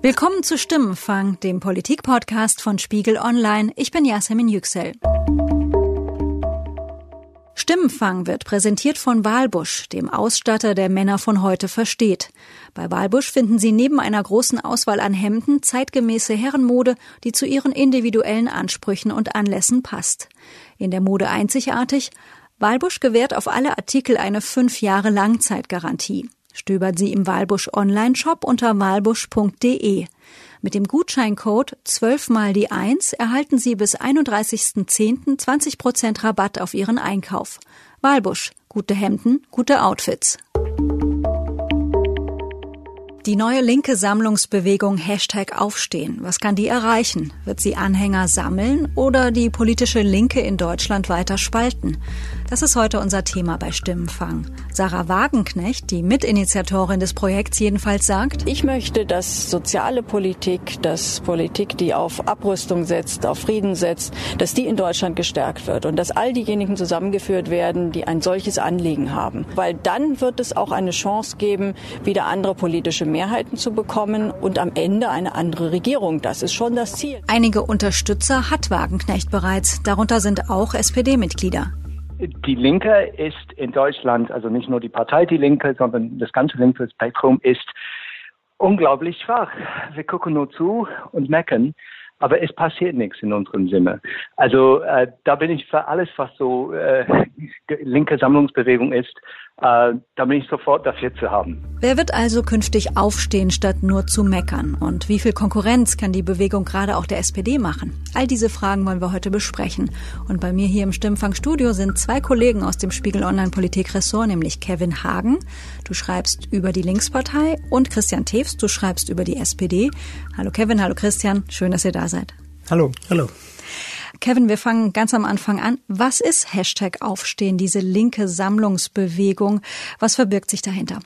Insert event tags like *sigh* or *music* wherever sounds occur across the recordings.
Willkommen zu Stimmenfang, dem Politikpodcast von Spiegel Online. Ich bin Yasemin Yüksel. Stimmenfang wird präsentiert von Walbusch, dem Ausstatter, der Männer von heute versteht. Bei Walbusch finden Sie neben einer großen Auswahl an Hemden zeitgemäße Herrenmode, die zu Ihren individuellen Ansprüchen und Anlässen passt. In der Mode einzigartig, Walbusch gewährt auf alle Artikel eine fünf Jahre Langzeitgarantie. Stöbern Sie im Walbusch Online-Shop unter walbusch.de. Mit dem Gutscheincode 12 mal die 1 erhalten Sie bis 31.10. 20% Rabatt auf Ihren Einkauf. Walbusch. Gute Hemden, gute Outfits. Die neue linke Sammlungsbewegung Hashtag Aufstehen. Was kann die erreichen? Wird sie Anhänger sammeln oder die politische Linke in Deutschland weiter spalten? Das ist heute unser Thema bei Stimmenfang. Sarah Wagenknecht, die Mitinitiatorin des Projekts jedenfalls sagt, ich möchte, dass soziale Politik, dass Politik, die auf Abrüstung setzt, auf Frieden setzt, dass die in Deutschland gestärkt wird und dass all diejenigen zusammengeführt werden, die ein solches Anliegen haben. Weil dann wird es auch eine Chance geben, wieder andere politische Mehrheiten zu bekommen und am Ende eine andere Regierung. Das ist schon das Ziel. Einige Unterstützer hat Wagenknecht bereits. Darunter sind auch SPD-Mitglieder. Die Linke ist in Deutschland, also nicht nur die Partei Die Linke, sondern das ganze linke Spektrum ist unglaublich schwach. Wir gucken nur zu und meckern, aber es passiert nichts in unserem Sinne. Also äh, da bin ich für alles, was so äh, *laughs* linke Sammlungsbewegung ist, äh, da bin ich sofort dafür zu haben. Wer wird also künftig aufstehen, statt nur zu meckern? Und wie viel Konkurrenz kann die Bewegung gerade auch der SPD machen? All diese Fragen wollen wir heute besprechen. Und bei mir hier im Stimmfangstudio sind zwei Kollegen aus dem Spiegel Online Politik Ressort, nämlich Kevin Hagen. Du schreibst über die Linkspartei und Christian Tews, du schreibst über die SPD. Hallo Kevin, hallo Christian, schön, dass ihr da seid. Hallo. Hallo. Kevin, wir fangen ganz am Anfang an. Was ist Hashtag Aufstehen, diese linke Sammlungsbewegung? Was verbirgt sich dahinter?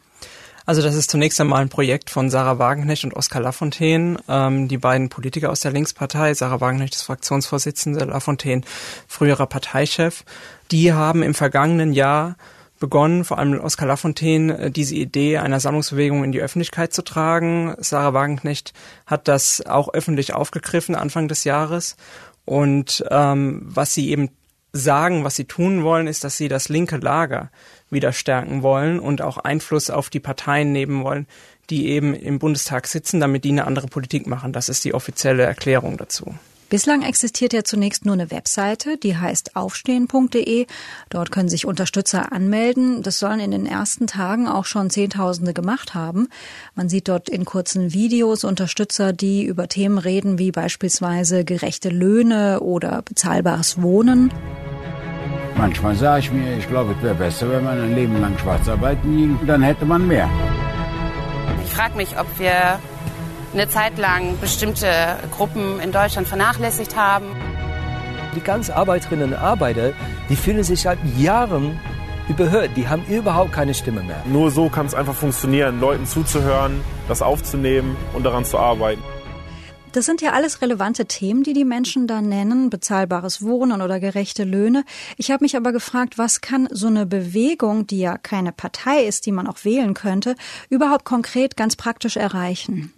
Also das ist zunächst einmal ein Projekt von Sarah Wagenknecht und Oskar Lafontaine, ähm, die beiden Politiker aus der Linkspartei. Sarah Wagenknecht ist Fraktionsvorsitzende, Lafontaine früherer Parteichef. Die haben im vergangenen Jahr begonnen, vor allem Oskar Lafontaine, äh, diese Idee einer Sammlungsbewegung in die Öffentlichkeit zu tragen. Sarah Wagenknecht hat das auch öffentlich aufgegriffen Anfang des Jahres und ähm, was sie eben sagen, was sie tun wollen, ist, dass sie das linke Lager wieder stärken wollen und auch Einfluss auf die Parteien nehmen wollen, die eben im Bundestag sitzen, damit die eine andere Politik machen. Das ist die offizielle Erklärung dazu. Bislang existiert ja zunächst nur eine Webseite, die heißt aufstehen.de. Dort können sich Unterstützer anmelden. Das sollen in den ersten Tagen auch schon Zehntausende gemacht haben. Man sieht dort in kurzen Videos Unterstützer, die über Themen reden wie beispielsweise gerechte Löhne oder bezahlbares Wohnen. Manchmal sage ich mir, ich glaube, es wäre besser, wenn man ein Leben lang schwarz arbeiten ging, dann hätte man mehr. Ich frage mich, ob wir eine Zeit lang bestimmte Gruppen in Deutschland vernachlässigt haben. Die ganzen Arbeiterinnen und Arbeiter, die fühlen sich seit Jahren überhört. Die haben überhaupt keine Stimme mehr. Nur so kann es einfach funktionieren, Leuten zuzuhören, das aufzunehmen und daran zu arbeiten. Das sind ja alles relevante Themen, die die Menschen da nennen, bezahlbares Wohnen oder gerechte Löhne. Ich habe mich aber gefragt, was kann so eine Bewegung, die ja keine Partei ist, die man auch wählen könnte, überhaupt konkret ganz praktisch erreichen?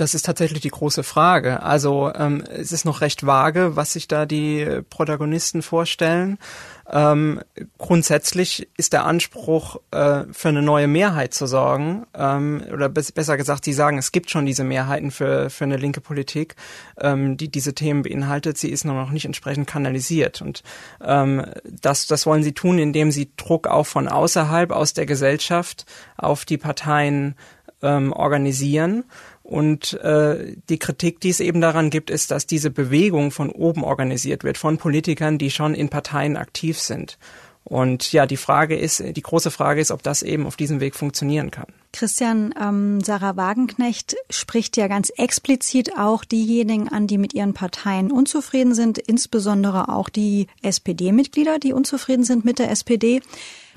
Das ist tatsächlich die große Frage. Also ähm, es ist noch recht vage, was sich da die Protagonisten vorstellen. Ähm, grundsätzlich ist der Anspruch, äh, für eine neue Mehrheit zu sorgen, ähm, oder besser gesagt, sie sagen, es gibt schon diese Mehrheiten für, für eine linke Politik, ähm, die diese Themen beinhaltet. Sie ist nur noch nicht entsprechend kanalisiert. Und ähm, das, das wollen sie tun, indem sie Druck auch von außerhalb, aus der Gesellschaft auf die Parteien ähm, organisieren. Und äh, die Kritik, die es eben daran gibt, ist, dass diese Bewegung von oben organisiert wird, von Politikern, die schon in Parteien aktiv sind. Und ja, die Frage ist, die große Frage ist, ob das eben auf diesem Weg funktionieren kann. Christian, ähm, Sarah Wagenknecht spricht ja ganz explizit auch diejenigen an, die mit ihren Parteien unzufrieden sind, insbesondere auch die SPD-Mitglieder, die unzufrieden sind mit der SPD.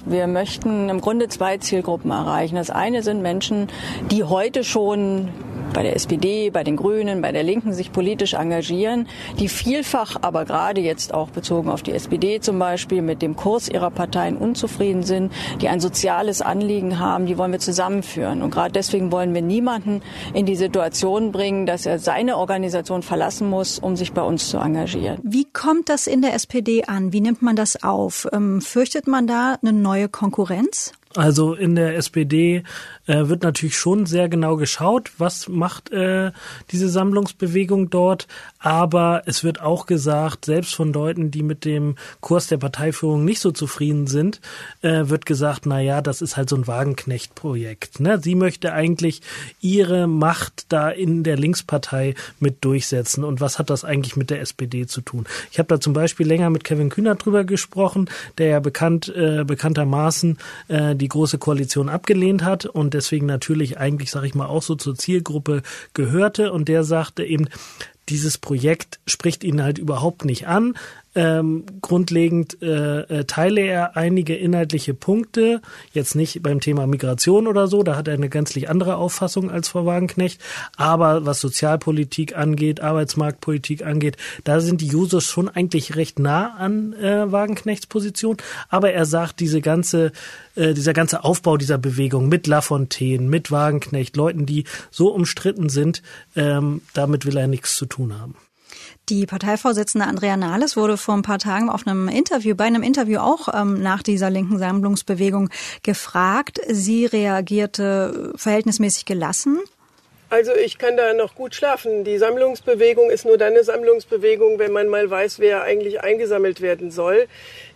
Wir möchten im Grunde zwei Zielgruppen erreichen. Das eine sind Menschen, die heute schon bei der SPD, bei den Grünen, bei der Linken sich politisch engagieren, die vielfach aber gerade jetzt auch bezogen auf die SPD zum Beispiel mit dem Kurs ihrer Parteien unzufrieden sind, die ein soziales Anliegen haben, die wollen wir zusammenführen. Und gerade deswegen wollen wir niemanden in die Situation bringen, dass er seine Organisation verlassen muss, um sich bei uns zu engagieren. Wie kommt das in der SPD an? Wie nimmt man das auf? Ähm, fürchtet man da eine neue Konkurrenz? Also in der SPD äh, wird natürlich schon sehr genau geschaut, was macht äh, diese Sammlungsbewegung dort. Aber es wird auch gesagt, selbst von Leuten, die mit dem Kurs der Parteiführung nicht so zufrieden sind, äh, wird gesagt, na ja, das ist halt so ein Wagenknecht-Projekt. Ne? Sie möchte eigentlich ihre Macht da in der Linkspartei mit durchsetzen. Und was hat das eigentlich mit der SPD zu tun? Ich habe da zum Beispiel länger mit Kevin Kühner drüber gesprochen, der ja bekannt äh, bekanntermaßen äh, die große Koalition abgelehnt hat und deswegen natürlich eigentlich, sage ich mal, auch so zur Zielgruppe gehörte. Und der sagte eben, dieses Projekt spricht ihn halt überhaupt nicht an. Ähm, grundlegend äh, äh, teile er einige inhaltliche Punkte, jetzt nicht beim Thema Migration oder so, da hat er eine gänzlich andere Auffassung als Frau Wagenknecht, aber was Sozialpolitik angeht, Arbeitsmarktpolitik angeht, da sind die Jusos schon eigentlich recht nah an äh, Wagenknechts Position, aber er sagt, diese ganze, äh, dieser ganze Aufbau dieser Bewegung mit Lafontaine, mit Wagenknecht, Leuten, die so umstritten sind, ähm, damit will er nichts zu tun haben. Die Parteivorsitzende Andrea Nahles wurde vor ein paar Tagen auf einem Interview, bei einem Interview auch ähm, nach dieser linken Sammlungsbewegung gefragt. Sie reagierte verhältnismäßig gelassen. Also ich kann da noch gut schlafen. Die Sammlungsbewegung ist nur dann eine Sammlungsbewegung, wenn man mal weiß, wer eigentlich eingesammelt werden soll.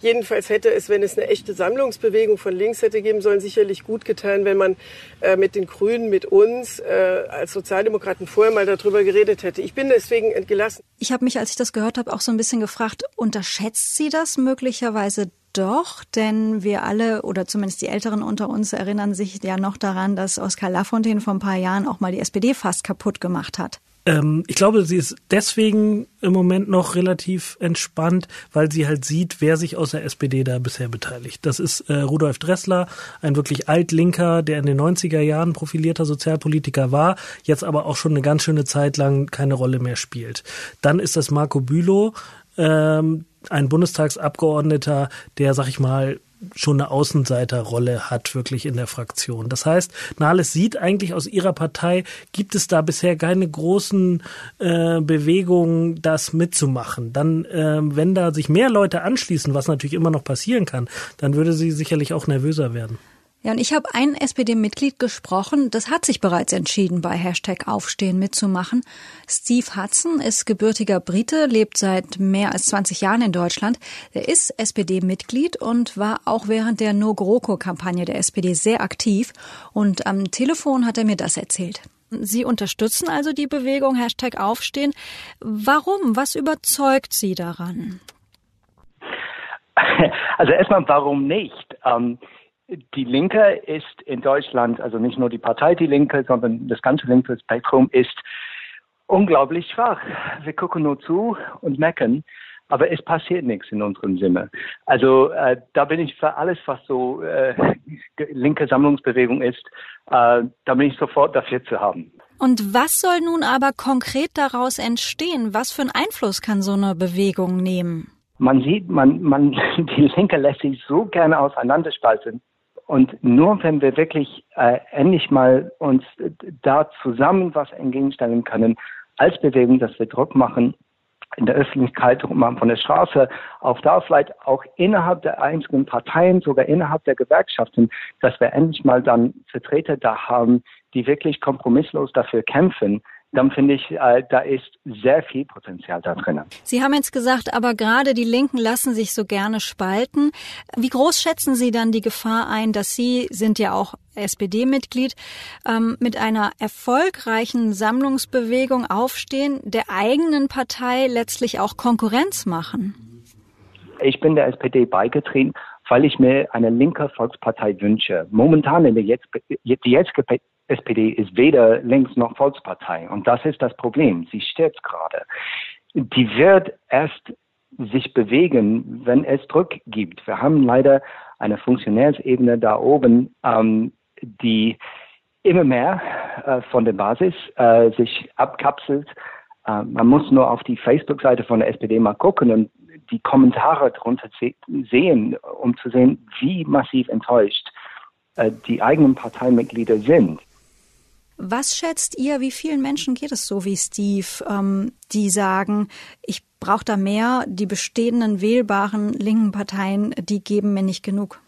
Jedenfalls hätte es, wenn es eine echte Sammlungsbewegung von links hätte geben sollen, sicherlich gut getan, wenn man äh, mit den Grünen, mit uns äh, als Sozialdemokraten vorher mal darüber geredet hätte. Ich bin deswegen entgelassen. Ich habe mich, als ich das gehört habe, auch so ein bisschen gefragt, unterschätzt sie das möglicherweise doch, denn wir alle oder zumindest die Älteren unter uns erinnern sich ja noch daran, dass Oskar Lafontaine vor ein paar Jahren auch mal die SPD fast kaputt gemacht hat. Ähm, ich glaube, sie ist deswegen im Moment noch relativ entspannt, weil sie halt sieht, wer sich aus der SPD da bisher beteiligt. Das ist äh, Rudolf Dressler, ein wirklich altlinker, der in den 90er Jahren profilierter Sozialpolitiker war, jetzt aber auch schon eine ganz schöne Zeit lang keine Rolle mehr spielt. Dann ist das Marco Bülow, ähm, ein Bundestagsabgeordneter, der, sag ich mal, schon eine Außenseiterrolle hat, wirklich in der Fraktion. Das heißt, Nahles sieht eigentlich aus ihrer Partei, gibt es da bisher keine großen äh, Bewegungen, das mitzumachen. Dann, äh, wenn da sich mehr Leute anschließen, was natürlich immer noch passieren kann, dann würde sie sicherlich auch nervöser werden. Ja, und ich habe ein SPD-Mitglied gesprochen, das hat sich bereits entschieden, bei Hashtag Aufstehen mitzumachen. Steve Hudson ist gebürtiger Brite, lebt seit mehr als 20 Jahren in Deutschland. Er ist SPD-Mitglied und war auch während der No GroKo-Kampagne der SPD sehr aktiv. Und am Telefon hat er mir das erzählt. Sie unterstützen also die Bewegung Hashtag Aufstehen. Warum? Was überzeugt Sie daran? *laughs* Also erstmal, warum nicht? Ähm die Linke ist in Deutschland, also nicht nur die Partei Die Linke, sondern das ganze linke Spektrum ist unglaublich schwach. Wir gucken nur zu und meckern, aber es passiert nichts in unserem Sinne. Also äh, da bin ich für alles, was so äh, *laughs* linke Sammlungsbewegung ist, äh, da bin ich sofort dafür zu haben. Und was soll nun aber konkret daraus entstehen? Was für einen Einfluss kann so eine Bewegung nehmen? Man sieht, man, man, *laughs* die Linke lässt sich so gerne auseinanderspalten. Und nur wenn wir wirklich äh, endlich mal uns da zusammen was entgegenstellen können, als Bewegung, dass wir Druck machen in der Öffentlichkeit, Druck machen von der Straße, auch da vielleicht auch innerhalb der einzelnen Parteien, sogar innerhalb der Gewerkschaften, dass wir endlich mal dann Vertreter da haben, die wirklich kompromisslos dafür kämpfen, dann finde ich, äh, da ist sehr viel Potenzial da drin. Sie haben jetzt gesagt, aber gerade die Linken lassen sich so gerne spalten. Wie groß schätzen Sie dann die Gefahr ein, dass Sie, sind ja auch SPD-Mitglied, ähm, mit einer erfolgreichen Sammlungsbewegung aufstehen, der eigenen Partei letztlich auch Konkurrenz machen? Ich bin der SPD beigetreten, weil ich mir eine linke Volkspartei wünsche. Momentan in der jetzt, die jetzige SPD ist weder Links- noch Volkspartei. Und das ist das Problem. Sie stirbt gerade. Die wird erst sich bewegen, wenn es Druck gibt. Wir haben leider eine Funktionärsebene da oben, ähm, die immer mehr äh, von der Basis äh, sich abkapselt. Äh, man muss nur auf die Facebook-Seite von der SPD mal gucken und die Kommentare darunter sehen, um zu sehen, wie massiv enttäuscht äh, die eigenen Parteimitglieder sind. Was schätzt ihr, wie vielen Menschen geht es so wie Steve, ähm, die sagen, ich brauche da mehr, die bestehenden wählbaren linken Parteien, die geben mir nicht genug?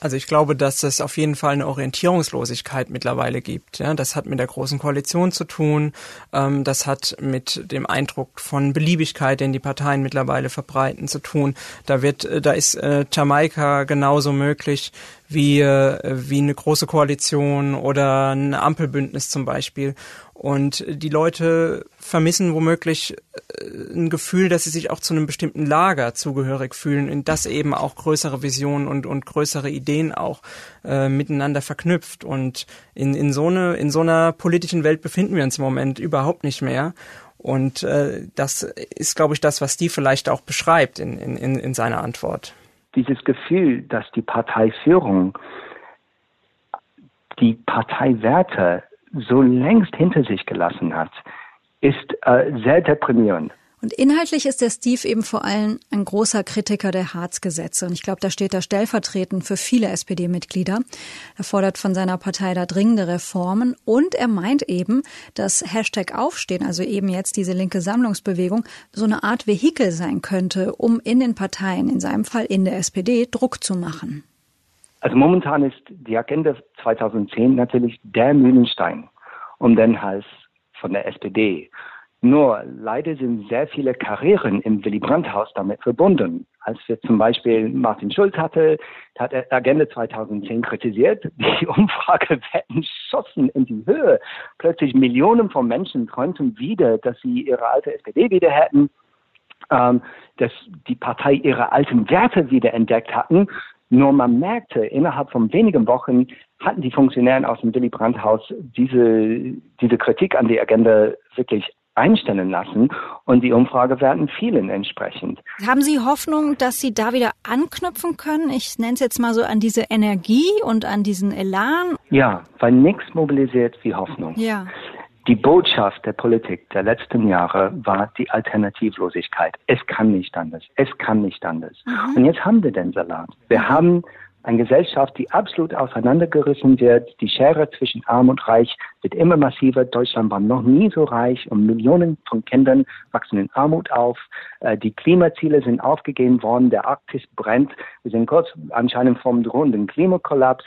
Also ich glaube, dass es auf jeden Fall eine Orientierungslosigkeit mittlerweile gibt. Ja, das hat mit der großen Koalition zu tun. Ähm, das hat mit dem Eindruck von Beliebigkeit, den die Parteien mittlerweile verbreiten, zu tun. Da wird, äh, da ist äh, Jamaika genauso möglich wie äh, wie eine große Koalition oder ein Ampelbündnis zum Beispiel. Und die Leute vermissen womöglich äh, ein Gefühl, dass sie sich auch zu einem bestimmten Lager zugehörig fühlen, in das eben auch größere Visionen und, und größere Ideen auch äh, miteinander verknüpft. Und in, in, so eine, in so einer politischen Welt befinden wir uns im Moment überhaupt nicht mehr. Und äh, das ist, glaube ich, das, was die vielleicht auch beschreibt in, in, in seiner Antwort. Dieses Gefühl, dass die Parteiführung die Parteiwerte so längst hinter sich gelassen hat, ist äh, sehr deprimierend. Und inhaltlich ist der Steve eben vor allem ein großer Kritiker der Harzgesetze. Und ich glaube, da steht er stellvertretend für viele SPD-Mitglieder. Er fordert von seiner Partei da dringende Reformen. Und er meint eben, dass Hashtag Aufstehen, also eben jetzt diese linke Sammlungsbewegung, so eine Art Vehikel sein könnte, um in den Parteien, in seinem Fall in der SPD, Druck zu machen. Also momentan ist die Agenda 2010 natürlich der Mühlenstein um den Hals von der SPD. Nur leider sind sehr viele Karrieren im Willy Brandt-Haus damit verbunden. Als wir zum Beispiel Martin Schulz hatte, hat er Agenda 2010 kritisiert. *laughs* Die Umfragewerten schossen in die Höhe. Plötzlich Millionen von Menschen träumten wieder, dass sie ihre alte SPD wieder hätten, ähm, dass die Partei ihre alten Werte wieder entdeckt hatten nur man merkte, innerhalb von wenigen Wochen hatten die Funktionäre aus dem Willy Brandt-Haus diese, diese Kritik an die Agenda wirklich einstellen lassen und die Umfragewerten fielen entsprechend. Haben Sie Hoffnung, dass Sie da wieder anknüpfen können? Ich nenne es jetzt mal so an diese Energie und an diesen Elan. Ja, weil nichts mobilisiert wie Hoffnung. Ja. Die Botschaft der Politik der letzten Jahre war die Alternativlosigkeit. Es kann nicht anders. Es kann nicht anders. Mhm. Und jetzt haben wir den Salat. Wir mhm. haben eine Gesellschaft, die absolut auseinandergerissen wird. Die Schere zwischen Arm und Reich wird immer massiver. Deutschland war noch nie so reich und Millionen von Kindern wachsen in Armut auf. Äh, die Klimaziele sind aufgegeben worden. Der Arktis brennt. Wir sind kurz anscheinend vom drohenden Klimakollaps.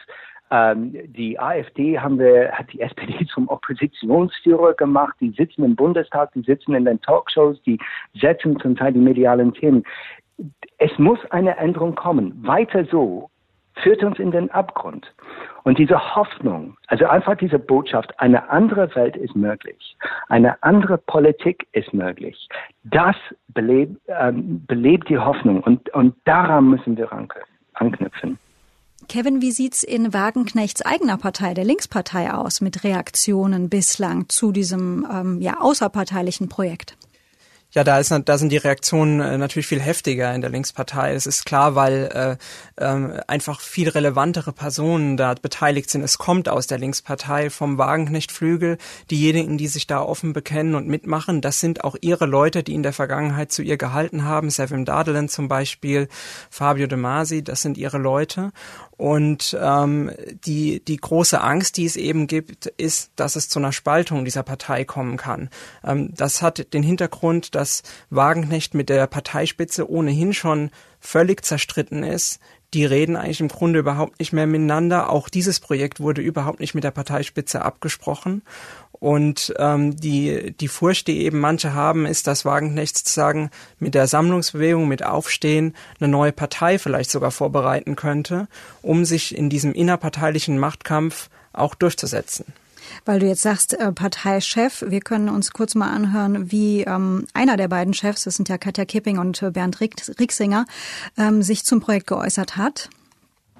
Ähm, die AfD haben wir, hat die SPD *laughs* zum Oppositionsführer gemacht. Die sitzen im Bundestag, die sitzen in den Talkshows, die setzen zum Teil die medialen Themen. Es muss eine Änderung kommen. Weiter so führt uns in den Abgrund. Und diese Hoffnung, also einfach diese Botschaft, eine andere Welt ist möglich, eine andere Politik ist möglich, das belebt, ähm, belebt die Hoffnung und, und daran müssen wir anknüpfen. Kevin, wie sieht's in Wagenknechts eigener Partei, der Linkspartei, aus mit Reaktionen bislang zu diesem ähm, ja, außerparteilichen Projekt? Ja, da, ist, da sind die Reaktionen äh, natürlich viel heftiger in der Linkspartei. Es ist klar, weil äh, äh, einfach viel relevantere Personen da beteiligt sind. Es kommt aus der Linkspartei vom Wagenknecht-Flügel. Diejenigen, die sich da offen bekennen und mitmachen, das sind auch ihre Leute, die in der Vergangenheit zu ihr gehalten haben. Sevim Dadelen zum Beispiel, Fabio De Masi, das sind ihre Leute. Und ähm, die, die große Angst, die es eben gibt, ist, dass es zu einer Spaltung dieser Partei kommen kann. Ähm, das hat den Hintergrund, dass Wagenknecht mit der Parteispitze ohnehin schon völlig zerstritten ist. Die reden eigentlich im Grunde überhaupt nicht mehr miteinander. Auch dieses Projekt wurde überhaupt nicht mit der Parteispitze abgesprochen. Und ähm, die, die Furcht, die eben manche haben, ist, dass Wagenknecht sozusagen mit der Sammlungsbewegung, mit Aufstehen eine neue Partei vielleicht sogar vorbereiten könnte, um sich in diesem innerparteilichen Machtkampf auch durchzusetzen. Weil du jetzt sagst, äh, Parteichef, wir können uns kurz mal anhören, wie ähm, einer der beiden Chefs, das sind ja Katja Kipping und äh, Bernd Rieksinger, ähm, sich zum Projekt geäußert hat.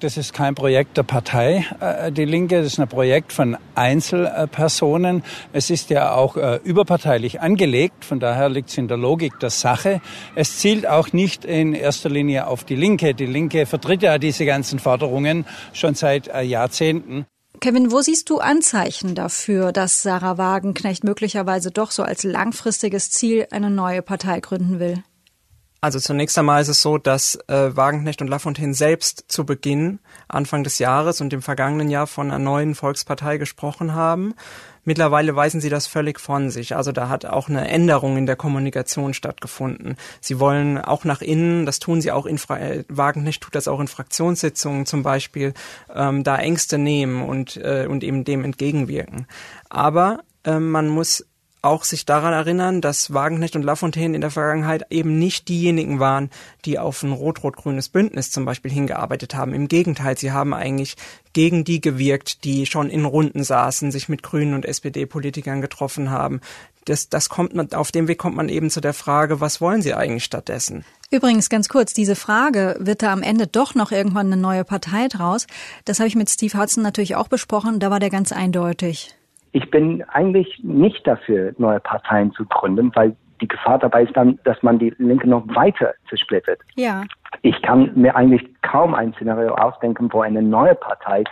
Das ist kein Projekt der Partei, äh, die Linke. Das ist ein Projekt von Einzelpersonen. Es ist ja auch äh, überparteilich angelegt. Von daher liegt es in der Logik der Sache. Es zielt auch nicht in erster Linie auf die Linke. Die Linke vertritt ja diese ganzen Forderungen schon seit Jahrzehnten. Kevin, wo siehst du Anzeichen dafür, dass Sarah Wagenknecht möglicherweise doch so als langfristiges Ziel eine neue Partei gründen will? Also zunächst einmal ist es so, dass äh, Wagenknecht und Lafontaine selbst zu Beginn, Anfang des Jahres und im vergangenen Jahr von einer neuen Volkspartei gesprochen haben. Mittlerweile weisen sie das völlig von sich. Also da hat auch eine Änderung in der Kommunikation stattgefunden. Sie wollen auch nach innen, das tun sie auch in Fra äh, Wagenknecht tut das auch in Fraktionssitzungen zum Beispiel, ähm, da Ängste nehmen und, äh, und eben dem entgegenwirken. Aber äh, man muss auch sich daran erinnern, dass Wagenknecht und Lafontaine in der Vergangenheit eben nicht diejenigen waren, die auf ein rot-rot-grünes Bündnis zum Beispiel hingearbeitet haben. Im Gegenteil, sie haben eigentlich gegen die gewirkt, die schon in Runden saßen, sich mit Grünen und SPD-Politikern getroffen haben. Das, das kommt man, auf dem Weg kommt man eben zu der Frage, was wollen sie eigentlich stattdessen? Übrigens ganz kurz, diese Frage, wird da am Ende doch noch irgendwann eine neue Partei draus? Das habe ich mit Steve Hudson natürlich auch besprochen, da war der ganz eindeutig. Ich bin eigentlich nicht dafür, neue Parteien zu gründen, weil die Gefahr dabei ist dann, dass man die Linke noch weiter zersplittert. Ja. Ich kann mir eigentlich kaum ein Szenario ausdenken, wo eine neue Partei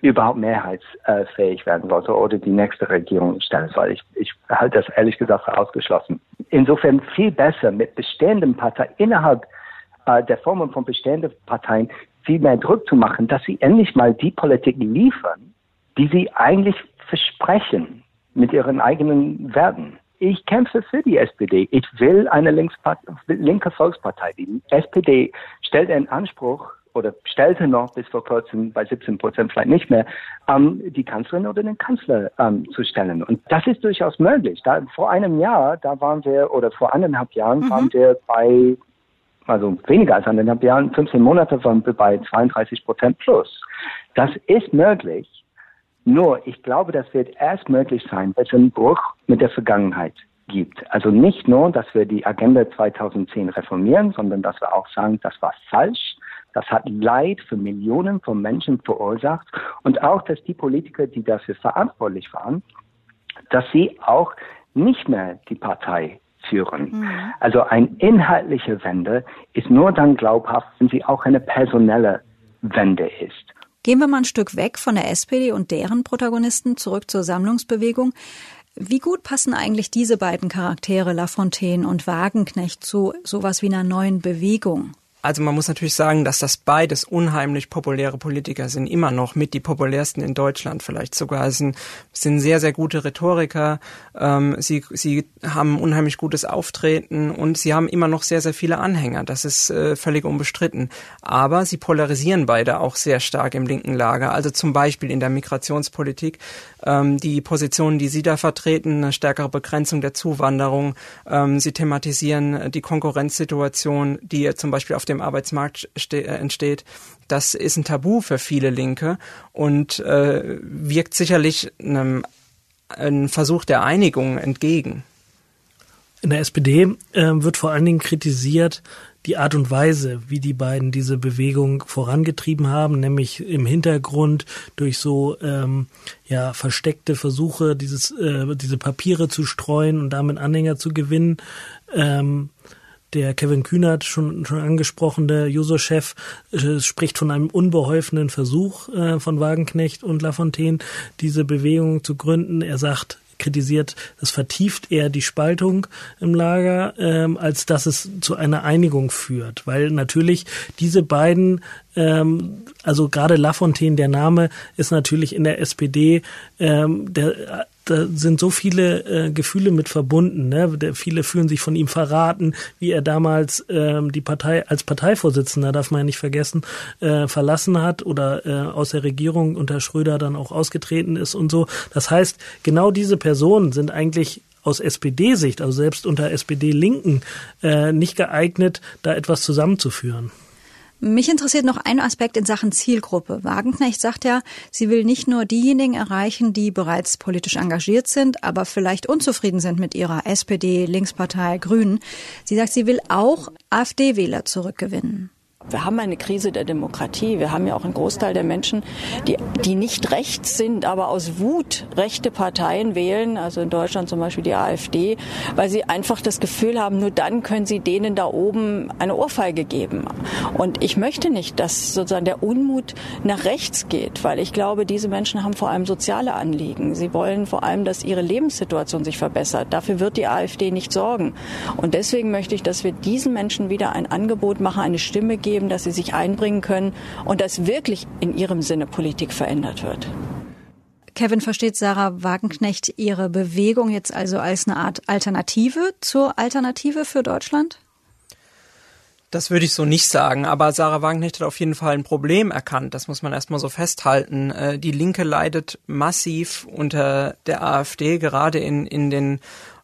überhaupt mehrheitsfähig werden sollte oder die nächste Regierung stellen soll. Ich, ich halte das ehrlich gesagt für ausgeschlossen. Insofern viel besser mit bestehenden Parteien innerhalb äh, der Formen von bestehenden Parteien viel mehr Druck zu machen, dass sie endlich mal die Politik liefern, die sie eigentlich versprechen mit ihren eigenen Werten. Ich kämpfe für die SPD. Ich will eine linke Volkspartei. Die SPD stellt einen Anspruch oder stellte noch bis vor kurzem bei 17 Prozent vielleicht nicht mehr, ähm, die Kanzlerin oder den Kanzler ähm, zu stellen. Und das ist durchaus möglich. Da, vor einem Jahr, da waren wir, oder vor anderthalb Jahren mhm. waren wir bei, also weniger als anderthalb Jahren, 15 Monate waren wir bei 32 Prozent plus. Das ist möglich. Nur, ich glaube, das wird erst möglich sein, wenn es einen Bruch mit der Vergangenheit gibt. Also nicht nur, dass wir die Agenda 2010 reformieren, sondern dass wir auch sagen, das war falsch, das hat Leid für Millionen von Menschen verursacht und auch, dass die Politiker, die dafür verantwortlich waren, dass sie auch nicht mehr die Partei führen. Mhm. Also eine inhaltliche Wende ist nur dann glaubhaft, wenn sie auch eine personelle Wende ist. Gehen wir mal ein Stück weg von der SPD und deren Protagonisten zurück zur Sammlungsbewegung. Wie gut passen eigentlich diese beiden Charaktere Lafontaine und Wagenknecht zu sowas wie einer neuen Bewegung? Also man muss natürlich sagen, dass das beides unheimlich populäre Politiker sind, immer noch mit die populärsten in Deutschland vielleicht sogar. Sind, sind sehr, sehr gute Rhetoriker, ähm, sie, sie haben unheimlich gutes Auftreten und sie haben immer noch sehr, sehr viele Anhänger. Das ist äh, völlig unbestritten. Aber sie polarisieren beide auch sehr stark im linken Lager. Also zum Beispiel in der Migrationspolitik ähm, die Positionen, die Sie da vertreten, eine stärkere Begrenzung der Zuwanderung. Ähm, Sie thematisieren die Konkurrenzsituation, die zum Beispiel auf dem Arbeitsmarkt äh, entsteht. Das ist ein Tabu für viele Linke und äh, wirkt sicherlich einem, einem Versuch der Einigung entgegen. In der SPD äh, wird vor allen Dingen kritisiert, die Art und Weise, wie die beiden diese Bewegung vorangetrieben haben, nämlich im Hintergrund durch so ähm, ja versteckte Versuche, dieses äh, diese Papiere zu streuen und damit Anhänger zu gewinnen. Ähm, der Kevin Kühnert, schon, schon angesprochen, der Juso-Chef, äh, spricht von einem unbeholfenen Versuch äh, von Wagenknecht und Lafontaine, diese Bewegung zu gründen. Er sagt, kritisiert, das vertieft eher die Spaltung im Lager, ähm, als dass es zu einer Einigung führt. Weil natürlich diese beiden, ähm, also gerade Lafontaine, der Name ist natürlich in der SPD, ähm, der da sind so viele äh, Gefühle mit verbunden. Ne? Der, viele fühlen sich von ihm verraten, wie er damals ähm, die Partei als Parteivorsitzender, darf man ja nicht vergessen, äh, verlassen hat oder äh, aus der Regierung unter Schröder dann auch ausgetreten ist und so. Das heißt, genau diese Personen sind eigentlich aus SPD-Sicht, also selbst unter SPD-Linken, äh, nicht geeignet, da etwas zusammenzuführen. Mich interessiert noch ein Aspekt in Sachen Zielgruppe. Wagenknecht sagt ja, sie will nicht nur diejenigen erreichen, die bereits politisch engagiert sind, aber vielleicht unzufrieden sind mit ihrer SPD, Linkspartei, Grünen. Sie sagt, sie will auch AfD-Wähler zurückgewinnen. Wir haben eine Krise der Demokratie. Wir haben ja auch einen Großteil der Menschen, die, die nicht rechts sind, aber aus Wut rechte Parteien wählen, also in Deutschland zum Beispiel die AfD, weil sie einfach das Gefühl haben, nur dann können sie denen da oben eine Ohrfeige geben. Und ich möchte nicht, dass sozusagen der Unmut nach rechts geht, weil ich glaube, diese Menschen haben vor allem soziale Anliegen. Sie wollen vor allem, dass ihre Lebenssituation sich verbessert. Dafür wird die AfD nicht sorgen. Und deswegen möchte ich, dass wir diesen Menschen wieder ein Angebot machen, eine Stimme geben, geben, dass sie sich einbringen können und dass wirklich in ihrem Sinne Politik verändert wird. Kevin, versteht Sarah Wagenknecht ihre Bewegung jetzt also als eine Art Alternative zur Alternative für Deutschland? Das würde ich so nicht sagen, aber Sarah Wagenknecht hat auf jeden Fall ein Problem erkannt. Das muss man erstmal so festhalten. Äh, die Linke leidet massiv unter der AfD, gerade in, in den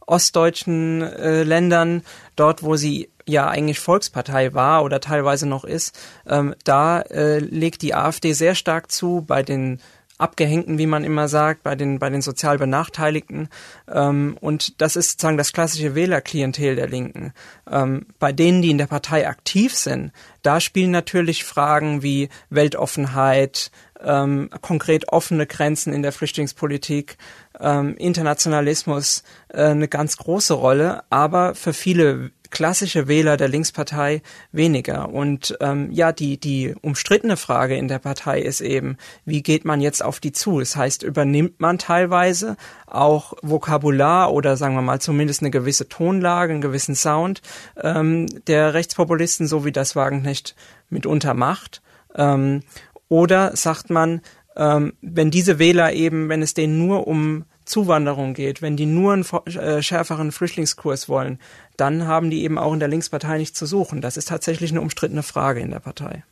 ostdeutschen äh, Ländern, dort wo sie ja eigentlich Volkspartei war oder teilweise noch ist, ähm, da äh, legt die AfD sehr stark zu bei den Abgehängten, wie man immer sagt, bei den, bei den sozial Benachteiligten. Ähm, und das ist sozusagen das klassische Wählerklientel der Linken. Ähm, bei denen, die in der Partei aktiv sind, da spielen natürlich Fragen wie Weltoffenheit, ähm, konkret offene Grenzen in der Flüchtlingspolitik, ähm, Internationalismus äh, eine ganz große Rolle. Aber für viele klassische Wähler der Linkspartei weniger. Und ähm, ja, die, die umstrittene Frage in der Partei ist eben, wie geht man jetzt auf die zu? Das heißt, übernimmt man teilweise auch Vokabular oder sagen wir mal zumindest eine gewisse Tonlage, einen gewissen Sound ähm, der Rechtspopulisten, so wie das Wagenknecht mitunter macht? Ähm, oder sagt man, ähm, wenn diese Wähler eben, wenn es denen nur um Zuwanderung geht, wenn die nur einen äh, schärferen Flüchtlingskurs wollen, dann haben die eben auch in der Linkspartei nichts zu suchen. Das ist tatsächlich eine umstrittene Frage in der Partei.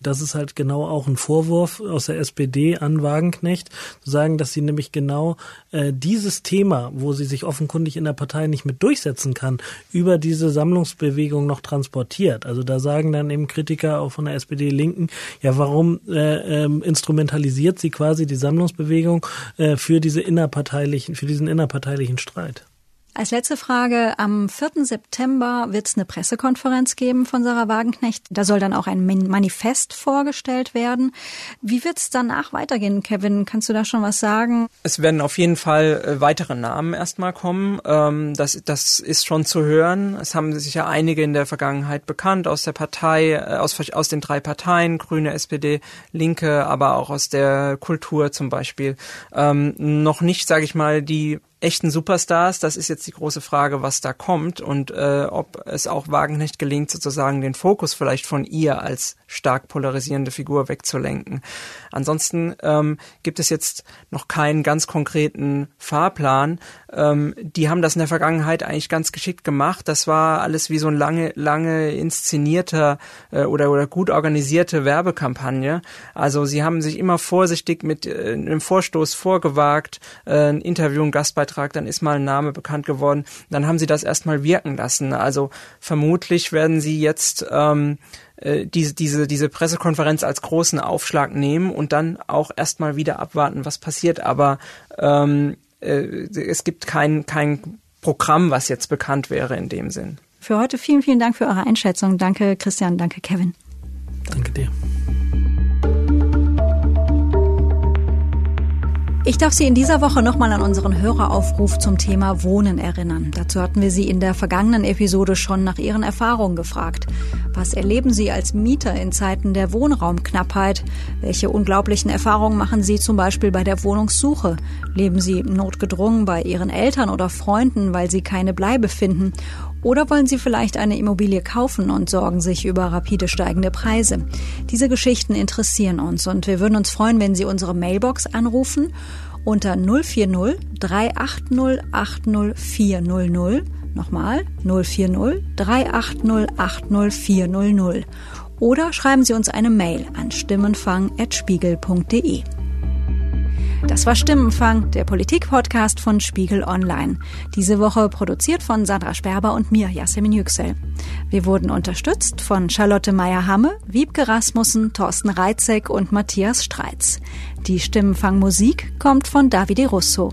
Das ist halt genau auch ein Vorwurf aus der SPD an Wagenknecht, zu sagen, dass sie nämlich genau äh, dieses Thema, wo sie sich offenkundig in der Partei nicht mit durchsetzen kann, über diese Sammlungsbewegung noch transportiert. Also da sagen dann eben Kritiker auch von der SPD-Linken, ja, warum äh, ähm, instrumentalisiert sie quasi die Sammlungsbewegung äh, für diese innerparteilichen, für diesen innerparteilichen Streit? Als letzte Frage, am 4. September wird es eine Pressekonferenz geben von Sarah Wagenknecht. Da soll dann auch ein Manifest vorgestellt werden. Wie wird es danach weitergehen, Kevin? Kannst du da schon was sagen? Es werden auf jeden Fall äh, weitere Namen erstmal kommen. Ähm, das, das ist schon zu hören. Es haben sich ja einige in der Vergangenheit bekannt aus der Partei, äh, aus, aus den drei Parteien, Grüne, SPD, Linke, aber auch aus der Kultur zum Beispiel. Ähm, noch nicht, sage ich mal, die echten Superstars. Das ist jetzt die große Frage, was da kommt und äh, ob es auch Wagenknecht gelingt, sozusagen den Fokus vielleicht von ihr als stark polarisierende Figur wegzulenken. Ansonsten ähm, gibt es jetzt noch keinen ganz konkreten Fahrplan. Ähm, die haben das in der Vergangenheit eigentlich ganz geschickt gemacht. Das war alles wie so ein lange, lange inszenierter äh, oder, oder gut organisierte Werbekampagne. Also sie haben sich immer vorsichtig mit äh, einem Vorstoß vorgewagt, äh, ein Interview, ein Gastbeitrag, dann ist mal ein Name bekannt geworden. Dann haben sie das erstmal wirken lassen. Also vermutlich werden sie jetzt ähm, äh, diese, diese, diese Pressekonferenz als großen Aufschlag nehmen und dann auch erstmal wieder abwarten, was passiert. Aber ähm, äh, es gibt kein, kein Programm, was jetzt bekannt wäre in dem Sinn. Für heute vielen, vielen Dank für eure Einschätzung. Danke, Christian. Danke, Kevin. Danke dir. Ich darf Sie in dieser Woche nochmal an unseren Höreraufruf zum Thema Wohnen erinnern. Dazu hatten wir Sie in der vergangenen Episode schon nach Ihren Erfahrungen gefragt. Was erleben Sie als Mieter in Zeiten der Wohnraumknappheit? Welche unglaublichen Erfahrungen machen Sie zum Beispiel bei der Wohnungssuche? Leben Sie notgedrungen bei Ihren Eltern oder Freunden, weil Sie keine Bleibe finden? Oder wollen Sie vielleicht eine Immobilie kaufen und sorgen sich über rapide steigende Preise? Diese Geschichten interessieren uns und wir würden uns freuen, wenn Sie unsere Mailbox anrufen unter 040 380 80400. Nochmal 040 380 80400. Oder schreiben Sie uns eine Mail an stimmenfang.spiegel.de. Das war Stimmenfang, der Politik-Podcast von Spiegel Online. Diese Woche produziert von Sandra Sperber und mir, Yasemin Yüksel. Wir wurden unterstützt von Charlotte Meyer-Hamme, Wiebke Rasmussen, Thorsten Reitzek und Matthias Streitz. Die Stimmenfang-Musik kommt von Davide Russo.